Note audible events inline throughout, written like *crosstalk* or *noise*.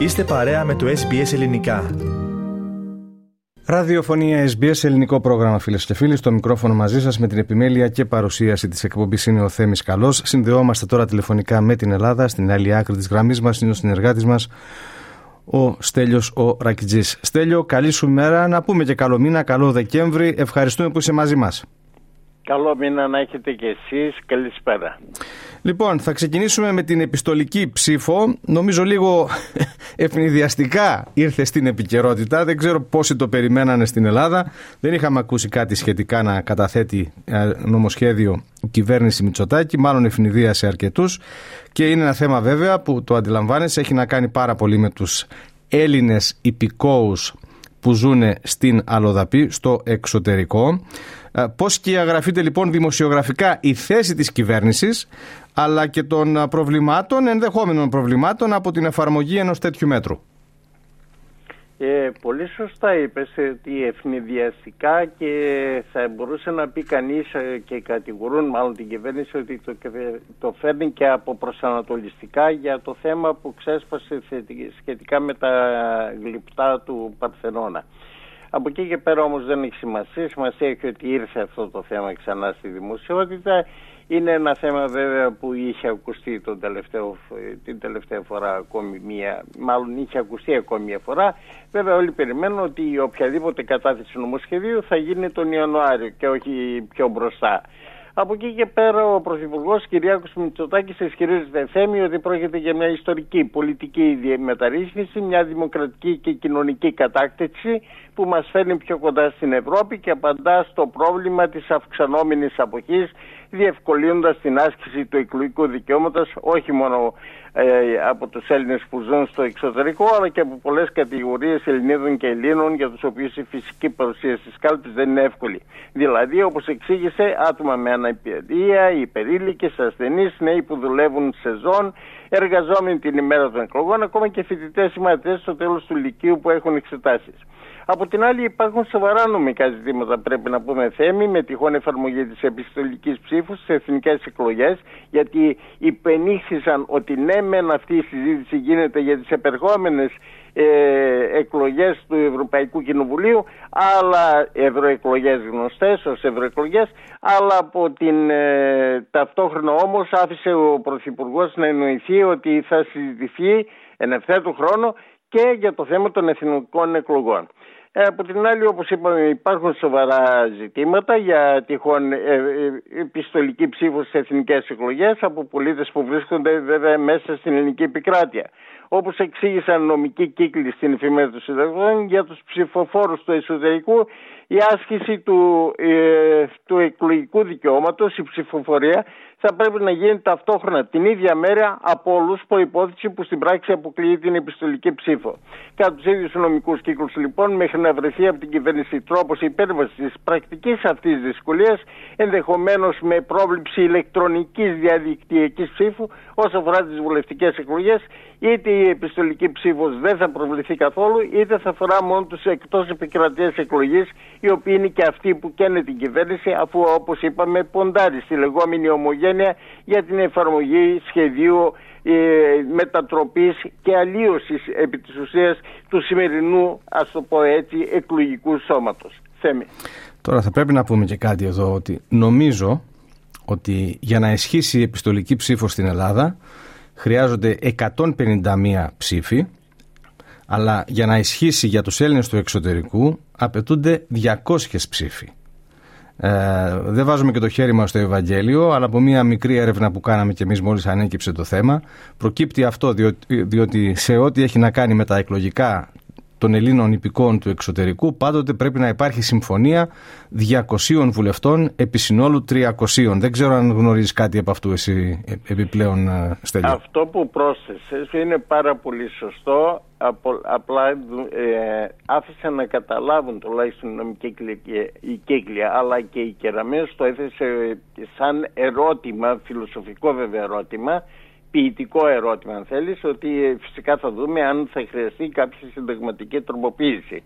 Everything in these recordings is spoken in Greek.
Είστε παρέα με το SBS Ελληνικά. Ραδιοφωνία SBS, ελληνικό πρόγραμμα φίλες και φίλοι. Στο μικρόφωνο μαζί σας με την επιμέλεια και παρουσίαση της εκπομπής είναι ο Θέμης Καλός. Συνδεόμαστε τώρα τηλεφωνικά με την Ελλάδα. Στην άλλη άκρη της γραμμής μας είναι ο συνεργάτης μας, ο Στέλιος ο Ρακιτζής. Στέλιο, καλή σου μέρα. Να πούμε και καλό μήνα, καλό Δεκέμβρη. Ευχαριστούμε που είσαι μαζί μας. Καλό μήνα να έχετε και εσείς. Καλησπέρα. Λοιπόν, θα ξεκινήσουμε με την επιστολική ψήφο. Νομίζω λίγο *laughs* ευνηδιαστικά ήρθε στην επικαιρότητα. Δεν ξέρω πόσοι το περιμένανε στην Ελλάδα. Δεν είχαμε ακούσει κάτι σχετικά να καταθέτει ε, νομοσχέδιο η κυβέρνηση Μητσοτάκη. Μάλλον ευνηδίασε αρκετούς. Και είναι ένα θέμα βέβαια που το αντιλαμβάνεσαι έχει να κάνει πάρα πολύ με τους Έλληνες υπηκόους που ζουν στην Αλοδαπή, στο εξωτερικό. Ε, πώς και αγραφείται λοιπόν δημοσιογραφικά η θέση της κυβέρνησης αλλά και των προβλημάτων, ενδεχόμενων προβλημάτων από την εφαρμογή ενός τέτοιου μέτρου. Ε, πολύ σωστά είπες ότι ευνηδιαστικά και θα μπορούσε να πει κανείς ε, και κατηγορούν μάλλον την κυβέρνηση ότι το, το φέρνει και από προσανατολιστικά για το θέμα που ξέσπασε σχετικά με τα γλυπτά του Παρθενώνα. Από εκεί και πέρα όμως δεν έχει σημασία. Σημασία έχει ότι ήρθε αυτό το θέμα ξανά στη δημοσιότητα. Είναι ένα θέμα βέβαια που είχε ακουστεί τον τελευταίο, την τελευταία φορά ακόμη μία, μάλλον είχε ακουστεί ακόμη μία φορά. Βέβαια όλοι περιμένουν ότι οποιαδήποτε κατάθεση νομοσχεδίου θα γίνει τον Ιανουάριο και όχι πιο μπροστά. Από εκεί και πέρα ο Πρωθυπουργός Κυριάκος Μητσοτάκης ισχυρίζεται θέμη ότι πρόκειται για μια ιστορική πολιτική μεταρρύθμιση, μια δημοκρατική και κοινωνική κατάκτηση που μας φέρνει πιο κοντά στην Ευρώπη και απαντά στο πρόβλημα της αυξανόμενης αποχής, διευκολύνοντας την άσκηση του εκλογικού δικαιώματος όχι μόνο ε, από τους Έλληνες που ζουν στο εξωτερικό αλλά και από πολλές κατηγορίες Ελληνίδων και Ελλήνων για τους οποίους η φυσική παρουσία στις κάλπες δεν είναι εύκολη. Δηλαδή όπως εξήγησε άτομα με αναπηρία, υπερήλικες, ασθενείς, νέοι που δουλεύουν σεζόν, εργαζόμενοι την ημέρα των εκλογών, ακόμα και φοιτητές ή μαθητές στο τέλος του Λυκείου που έχουν εξετάσεις. Από την άλλη υπάρχουν σοβαρά νομικά ζητήματα πρέπει να πούμε θέμη με τυχόν εφαρμογή της επιστολικής ψήφου στις εθνικές εκλογές γιατί υπενήχθησαν ότι ναι μεν αυτή η συζήτηση γίνεται για τις επερχόμενες ε, εκλογές του Ευρωπαϊκού Κοινοβουλίου αλλά ευρωεκλογές γνωστές ως ευρωεκλογές αλλά από την ε, ταυτόχρονα όμως άφησε ο Πρωθυπουργός να εννοηθεί ότι θα συζητηθεί εν ευθέτω χρόνο και για το θέμα των εθνικών εκλογών. Ε, από την άλλη, όπως είπαμε, υπάρχουν σοβαρά ζητήματα για τυχόν ε, ε, επιστολική ψήφο στις εθνικές εκλογές από πολίτες που βρίσκονται βέβαια μέσα στην ελληνική επικράτεια. Όπως εξήγησαν νομικοί κύκλοι στην εφημερίδα του Συνταγών, για τους ψηφοφόρους του εσωτερικού η άσκηση του, ε, του εκλογικού δικαιώματος, η ψηφοφορία, θα πρέπει να γίνει ταυτόχρονα την ίδια μέρα από όλους προπόθεση που στην πράξη αποκλείει την επιστολική ψήφο. Κατά τους ίδιους νομικούς κύκλους, λοιπόν, μέχρι να βρεθεί από την κυβέρνηση τρόπος υπέρβασης της πρακτικής αυτής δυσκολίας, ενδεχομένως με πρόβληψη ηλεκτρονικής διαδικτυακής ψήφου, όσο αφορά τις βουλευτικές εκλογές, είτε η επιστολική ψήφος δεν θα προβληθεί καθόλου, είτε θα αφορά μόνο τους εκτός επικρατείας εκλογής, οι οποίοι είναι και αυτοί που καίνε την κυβέρνηση, αφού όπως είπαμε, ποντάρει στη λεγόμενη ομογένεια για την εφαρμογή σχεδίου ε, μετατροπής και αλλίωσης επί της ουσίας του σημερινού, ας το πω έτσι, εκλογικού σώματος. Θέμη. Τώρα θα πρέπει να πούμε και κάτι εδώ ότι νομίζω ότι για να ισχύσει η επιστολική ψήφο στην Ελλάδα χρειάζονται 151 ψήφοι αλλά για να ισχύσει για τους Έλληνες του εξωτερικού απαιτούνται 200 ψήφοι. Ε, δεν βάζουμε και το χέρι μας στο Ευαγγέλιο, αλλά από μια μικρή έρευνα που κάναμε και εμείς μόλις ανέκυψε το θέμα, προκύπτει αυτό διότι, διότι σε ό,τι έχει να κάνει με τα εκλογικά των Ελλήνων υπηκών του εξωτερικού, πάντοτε πρέπει να υπάρχει συμφωνία 200 βουλευτών επί συνόλου 300. Δεν ξέρω αν γνωρίζεις κάτι από αυτού εσύ ε, επιπλέον, ε, Στέλιο. Αυτό που πρόσθεσες είναι πάρα πολύ σωστό. Απλά ε, άφησα να καταλάβουν τουλάχιστον οι νομικοί κύκλοι, αλλά και οι κεραμές το έθεσε σαν ερώτημα, φιλοσοφικό βέβαια ερώτημα, ποιητικό ερώτημα αν θέλεις ότι φυσικά θα δούμε αν θα χρειαστεί κάποια συνταγματική τροποποίηση.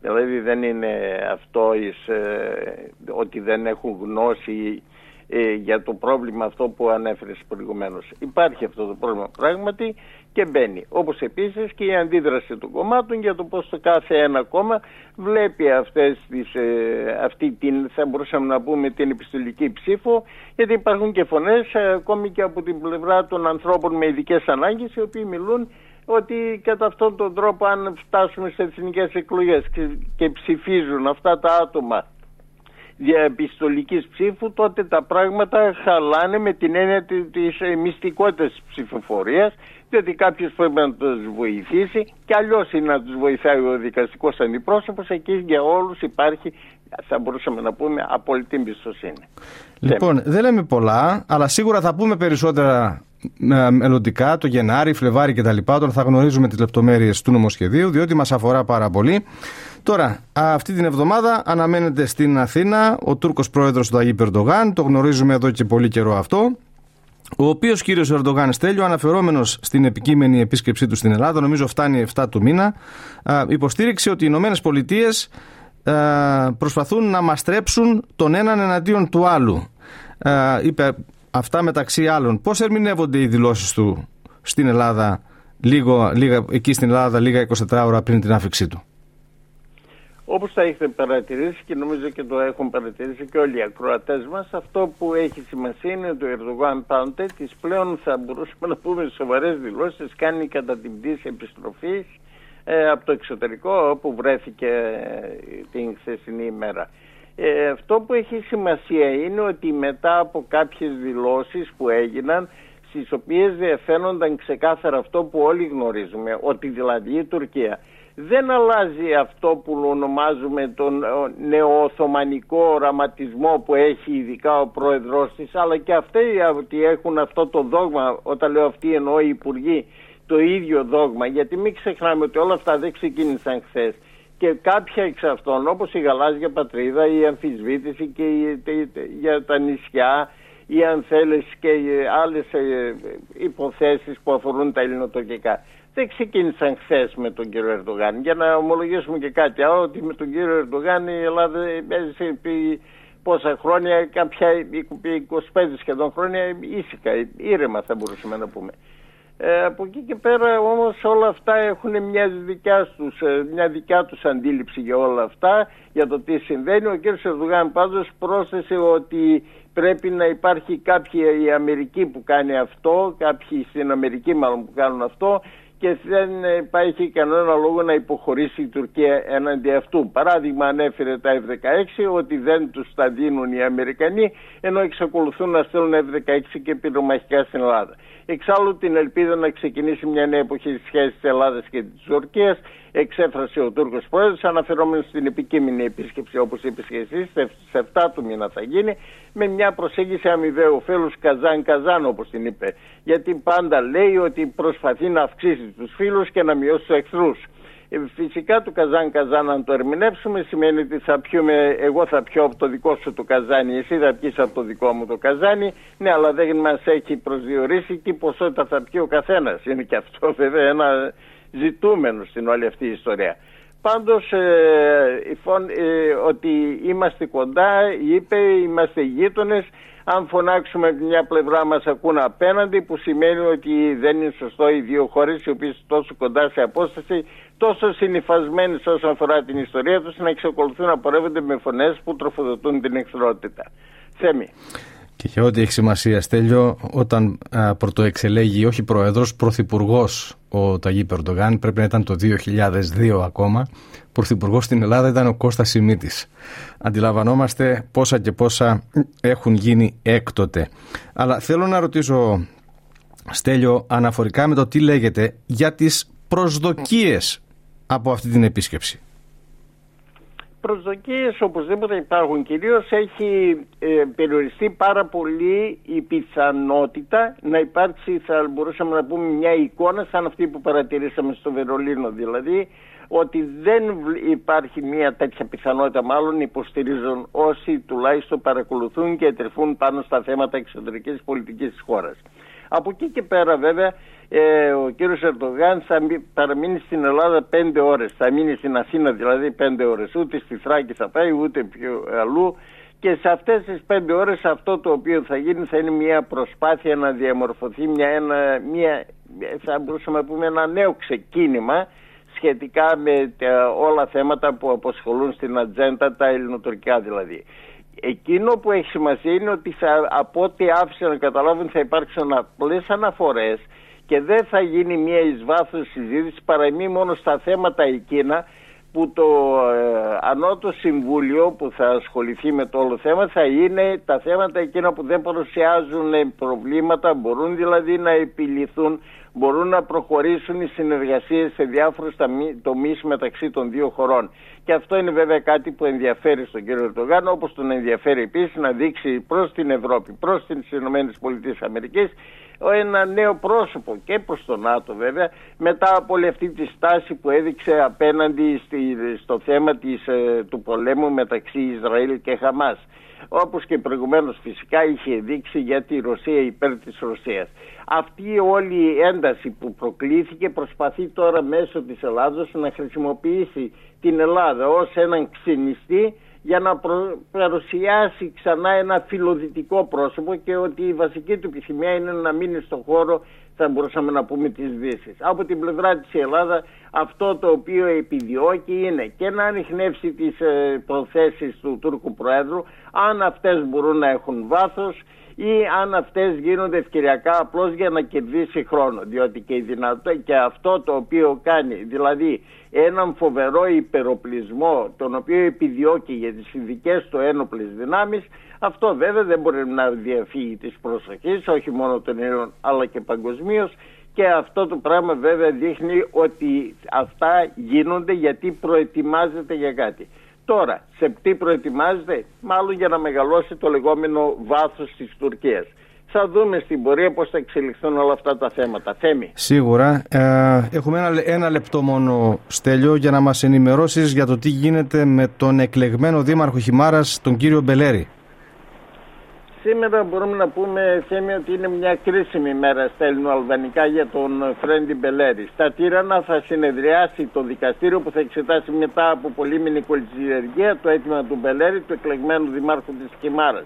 Δηλαδή δεν είναι αυτό εις, ε, ότι δεν έχουν γνώση ε, για το πρόβλημα αυτό που ανέφερες προηγουμένως. Υπάρχει αυτό το πρόβλημα πράγματι και μπαίνει. Όπως επίσης και η αντίδραση των κομμάτων για το πώς το κάθε ένα κόμμα βλέπει αυτές τις, ε, αυτή την, θα μπορούσαμε να πούμε την επιστολική ψήφο γιατί υπάρχουν και φωνές ε, ακόμη και από την πλευρά των ανθρώπων με ειδικές ανάγκες οι οποίοι μιλούν ότι κατά αυτόν τον τρόπο αν φτάσουμε σε εθνικές εκλογές και, και ψηφίζουν αυτά τα άτομα διαπιστολικής ψήφου τότε τα πράγματα χαλάνε με την έννοια της ε, μυστικότητας της ψηφοφορίας διότι κάποιος πρέπει να τους βοηθήσει και αλλιώς είναι να τους βοηθάει ο δικαστικός αντιπρόσωπος εκεί για όλους υπάρχει θα μπορούσαμε να πούμε απόλυτη εμπιστοσύνη. Λοιπόν, δεν λέμε πολλά, αλλά σίγουρα θα πούμε περισσότερα ε, μελλοντικά, το Γενάρη, Φλεβάρι κτλ. Όταν θα γνωρίζουμε τις λεπτομέρειες του νομοσχεδίου, διότι μας αφορά πάρα πολύ. Τώρα, αυτή την εβδομάδα αναμένεται στην Αθήνα ο Τούρκος πρόεδρος του Αγίου Περντογάν, το γνωρίζουμε εδώ και πολύ καιρό αυτό, ο οποίος κύριος Ερντογάν Στέλιο, αναφερόμενος στην επικείμενη επίσκεψή του στην Ελλάδα, νομίζω φτάνει 7 του μήνα, υποστήριξε ότι οι Ηνωμένες Πολιτείες προσπαθούν να μαστρέψουν τον έναν εναντίον του άλλου. Είπε αυτά μεταξύ άλλων. Πώς ερμηνεύονται οι δηλώσεις του στην Ελλάδα, λίγο, λίγα, εκεί στην Ελλάδα, λίγα 24 ώρα πριν την άφηξή του; Όπως θα έχετε παρατηρήσει και νομίζω και το έχουν παρατηρήσει και όλοι οι ακροατές μας, αυτό που έχει σημασία είναι ότι ο Ερδογάν πάντοτε τις πλέον θα μπορούσαμε να πούμε σοβαρές δηλώσεις κάνει κατά την πτήση επιστροφής ε, από το εξωτερικό όπου βρέθηκε ε, την χθεσινή ημέρα. Ε, αυτό που έχει σημασία είναι ότι μετά από κάποιες δηλώσεις που έγιναν στις οποίες διαφαίνονταν ξεκάθαρα αυτό που όλοι γνωρίζουμε, ότι δηλαδή η Τουρκία δεν αλλάζει αυτό που ονομάζουμε τον νεοοθωμανικό οραματισμό που έχει ειδικά ο πρόεδρος της αλλά και αυτοί ότι έχουν αυτό το δόγμα όταν λέω αυτοί εννοώ οι υπουργοί το ίδιο δόγμα γιατί μην ξεχνάμε ότι όλα αυτά δεν ξεκίνησαν χθες. και κάποια εξ αυτών όπως η γαλάζια πατρίδα η αμφισβήτηση και η, για τα νησιά ή αν θέλεις και άλλες ε, υποθέσεις που αφορούν τα ελληνοτουρκικά δεν ξεκίνησαν χθες με τον κύριο Ερντογάν. Για να ομολογήσουμε και κάτι άλλο, ότι με τον κύριο Ερντογάν η Ελλάδα έζησε επί πόσα χρόνια, κάποια 25 σχεδόν χρόνια ήσυχα, ήρεμα θα μπορούσαμε να πούμε. Ε, από εκεί και πέρα όμως όλα αυτά έχουν μια δικιά τους, ε, μια δικιά τους αντίληψη για όλα αυτά, για το τι συμβαίνει. Ο κ. Ερδογάν πάντως πρόσθεσε ότι πρέπει να υπάρχει κάποια η Αμερική που κάνει αυτό, κάποιοι στην Αμερική μάλλον που κάνουν αυτό και δεν υπάρχει κανένα λόγο να υποχωρήσει η Τουρκία έναντι αυτού. Παράδειγμα ανέφερε τα F-16 ότι δεν τους τα δίνουν οι Αμερικανοί ενώ εξακολουθούν να στέλνουν F-16 και πυρομαχικά στην Ελλάδα. Εξάλλου την ελπίδα να ξεκινήσει μια νέα εποχή στις σχέσεις της Ελλάδας και της Τουρκίας εξέφρασε ο Τούρκος Πρόεδρος αναφερόμενος στην επικείμενη επίσκεψη όπως είπες και εσείς σε 7 του μήνα θα γίνει με μια προσέγγιση αμοιβαίου φίλους καζάν καζάν όπως την είπε γιατί πάντα λέει ότι προσπαθεί να αυξήσει τους φίλους και να μειώσει τους εχθρούς. Ε, φυσικά το καζάν καζάν αν το ερμηνεύσουμε σημαίνει ότι θα πιούμε, εγώ θα πιω από το δικό σου το καζάνι, εσύ θα πιεις από το δικό μου το καζάνι, ναι αλλά δεν μας έχει προσδιορίσει τι ποσότητα θα πιει ο καθένας. Είναι και αυτό βέβαια ένα ζητούμενος στην όλη αυτή η ιστορία. Πάντως ε, ε, ότι είμαστε κοντά, είπε, είμαστε γείτονες, αν φωνάξουμε από μια πλευρά μας ακούν απέναντι που σημαίνει ότι δεν είναι σωστό οι δύο χώρες οι οποίες τόσο κοντά σε απόσταση τόσο συνειφασμένες όσον αφορά την ιστορία τους να εξακολουθούν να πορεύονται με φωνές που τροφοδοτούν την εχθρότητα. Θέμη. Και για ό,τι έχει σημασία, Στέλιο, όταν α, πρωτοεξελέγει όχι πρόεδρος, πρωθυπουργός ο Ταγί Περντογάν, πρέπει να ήταν το 2002 ακόμα. Πρωθυπουργός στην Ελλάδα ήταν ο Κώστας Σιμίτης. Αντιλαμβανόμαστε πόσα και πόσα έχουν γίνει έκτοτε. Αλλά θέλω να ρωτήσω, Στέλιο, αναφορικά με το τι λέγεται για τις προσδοκίες από αυτή την επίσκεψη προσδοκίες οπωσδήποτε υπάρχουν. Κυρίως έχει ε, περιοριστεί πάρα πολύ η πιθανότητα να υπάρξει, θα μπορούσαμε να πούμε, μια εικόνα σαν αυτή που παρατηρήσαμε στο Βερολίνο. Δηλαδή ότι δεν υπάρχει μια τέτοια πιθανότητα μάλλον υποστηρίζουν όσοι τουλάχιστον παρακολουθούν και τρεφούν πάνω στα θέματα εξωτερικής πολιτικής της χώρας. Από εκεί και πέρα βέβαια ε, ο κύριος Ερντογάν θα παραμείνει στην Ελλάδα πέντε ώρες. Θα μείνει στην Αθήνα δηλαδή πέντε ώρες. Ούτε στη Θράκη θα πάει ούτε πιο αλλού και σε αυτές τις πέντε ώρες αυτό το οποίο θα γίνει θα είναι μια προσπάθεια να διαμορφωθεί μια, ένα, μια, θα μπορούσαμε να πούμε ένα νέο ξεκίνημα σχετικά με τα, όλα θέματα που αποσχολούν στην ατζέντα, τα ελληνοτουρκικά δηλαδή. Εκείνο που έχει σημασία είναι ότι θα, από ό,τι άφησα να καταλάβουν θα υπάρξουν απλές αναφορές και δεν θα γίνει μια εις βάθος συζήτηση παρά μη μόνο στα θέματα εκείνα που το ε, Ανώτο Συμβούλιο που θα ασχοληθεί με το όλο θέμα θα είναι τα θέματα εκείνα που δεν παρουσιάζουν προβλήματα, μπορούν δηλαδή να επιληθούν, μπορούν να προχωρήσουν οι συνεργασίες σε διάφορους τομείς μεταξύ των δύο χωρών. Και αυτό είναι βέβαια κάτι που ενδιαφέρει στον κύριο Ερντογάν, όπως τον ενδιαφέρει επίσης να δείξει προς την Ευρώπη, προς τις ΗΠΑ ένα νέο πρόσωπο και προς τον ΝΑΤΟ βέβαια μετά από όλη αυτή τη στάση που έδειξε απέναντι στο θέμα της, ε, του πολέμου μεταξύ Ισραήλ και Χαμάς όπως και προηγουμένως φυσικά είχε δείξει για τη Ρωσία υπέρ της Ρωσίας. Αυτή όλη η ένταση που προκλήθηκε προσπαθεί τώρα μέσω της Ελλάδος να χρησιμοποιήσει την Ελλάδα ως έναν ξενιστή για να παρουσιάσει ξανά ένα φιλοδυτικό πρόσωπο και ότι η βασική του επιθυμία είναι να μείνει στον χώρο θα μπορούσαμε να πούμε της Δύσης. Από την πλευρά της Ελλάδα αυτό το οποίο επιδιώκει είναι και να ανοιχνεύσει τις ε, προθέσεις του Τούρκου Προέδρου αν αυτές μπορούν να έχουν βάθος ή αν αυτές γίνονται ευκαιριακά απλώς για να κερδίσει χρόνο διότι και, η και αυτό το οποίο κάνει δηλαδή έναν φοβερό υπεροπλισμό τον οποίο επιδιώκει για τις ειδικές του ένοπλες δυνάμεις αυτό βέβαια δεν μπορεί να διαφύγει της προσοχής όχι μόνο των Ελλήνων αλλά και παγκοσμίως. και αυτό το πράγμα βέβαια δείχνει ότι αυτά γίνονται γιατί προετοιμάζεται για κάτι. Τώρα, σε τι προετοιμάζεται, μάλλον για να μεγαλώσει το λεγόμενο βάθος της Τουρκίας. Θα δούμε στην πορεία πώς θα εξελιχθούν όλα αυτά τα θέματα. Θέμη. Σίγουρα. Ε, έχουμε ένα, ένα λεπτό μόνο, Στέλιο, για να μας ενημερώσεις για το τι γίνεται με τον εκλεγμένο δήμαρχο Χιμάρας, τον κύριο Μπελέρη. Σήμερα μπορούμε να πούμε, Θέμη, ότι είναι μια κρίσιμη μέρα στα ελληνοαλβανικά για τον Φρέντι Μπελέρη. Στα Τύρανα θα συνεδριάσει το δικαστήριο που θα εξετάσει μετά από πολύμηνη κολυτσιεργία το αίτημα του Μπελέρη, του εκλεγμένου δημάρχου της Κιμάρας.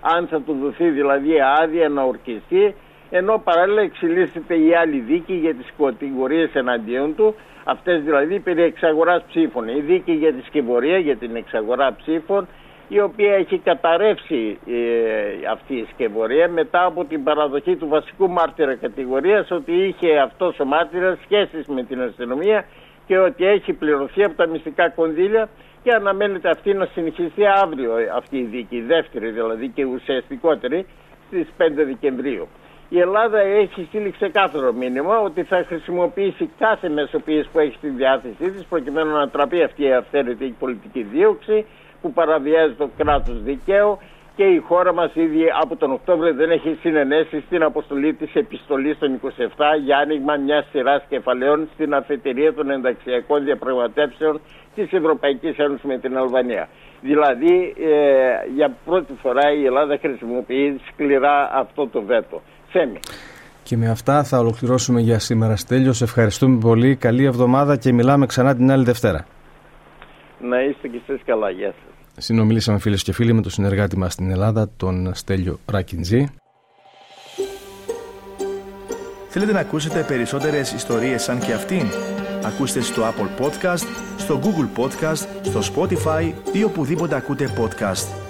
Αν θα του δοθεί δηλαδή άδεια να ορκιστεί, ενώ παράλληλα εξελίσσεται η άλλη δίκη για τις κατηγορίες εναντίον του, αυτές δηλαδή περί εξαγοράς ψήφων. Η δίκη για τη σκευωρία, για την εξαγορά ψήφων, η οποία έχει καταρρεύσει ε, αυτή η σκευωρία μετά από την παραδοχή του βασικού μάρτυρα κατηγορίας ότι είχε αυτός ο μάρτυρας σχέσεις με την αστυνομία και ότι έχει πληρωθεί από τα μυστικά κονδύλια και αναμένεται αυτή να συνεχιστεί αύριο αυτή η δίκη, η δεύτερη δηλαδή και ουσιαστικότερη στις 5 Δεκεμβρίου. Η Ελλάδα έχει στείλει ξεκάθαρο μήνυμα ότι θα χρησιμοποιήσει κάθε μεσοποίηση που έχει στη διάθεσή της προκειμένου να τραπεί αυτή η αυθαίρετη πολιτική δίωξη που παραβιάζει το κράτος δικαίου και η χώρα μας ήδη από τον Οκτώβριο δεν έχει συνενέσει στην αποστολή της επιστολής των 27 για άνοιγμα μιας σειράς κεφαλαίων στην αφετηρία των ενταξιακών διαπραγματεύσεων της Ευρωπαϊκής Ένωσης με την Αλβανία. Δηλαδή ε, για πρώτη φορά η Ελλάδα χρησιμοποιεί σκληρά αυτό το βέτο. Σέμι. Και με αυτά θα ολοκληρώσουμε για σήμερα. Στέλιος, σε ευχαριστούμε πολύ. Καλή εβδομάδα και μιλάμε ξανά την άλλη Δευτέρα. Να είστε και εσείς καλά. Γεια σας. Συνομιλήσαμε φίλες και φίλοι με τον συνεργάτη μας στην Ελλάδα, τον Στέλιο Ράκιντζή. Θέλετε να ακούσετε περισσότερες ιστορίες σαν και αυτήν; Ακούστε στο Apple Podcast, στο Google Podcast, στο Spotify ή οπουδήποτε ακούτε podcast.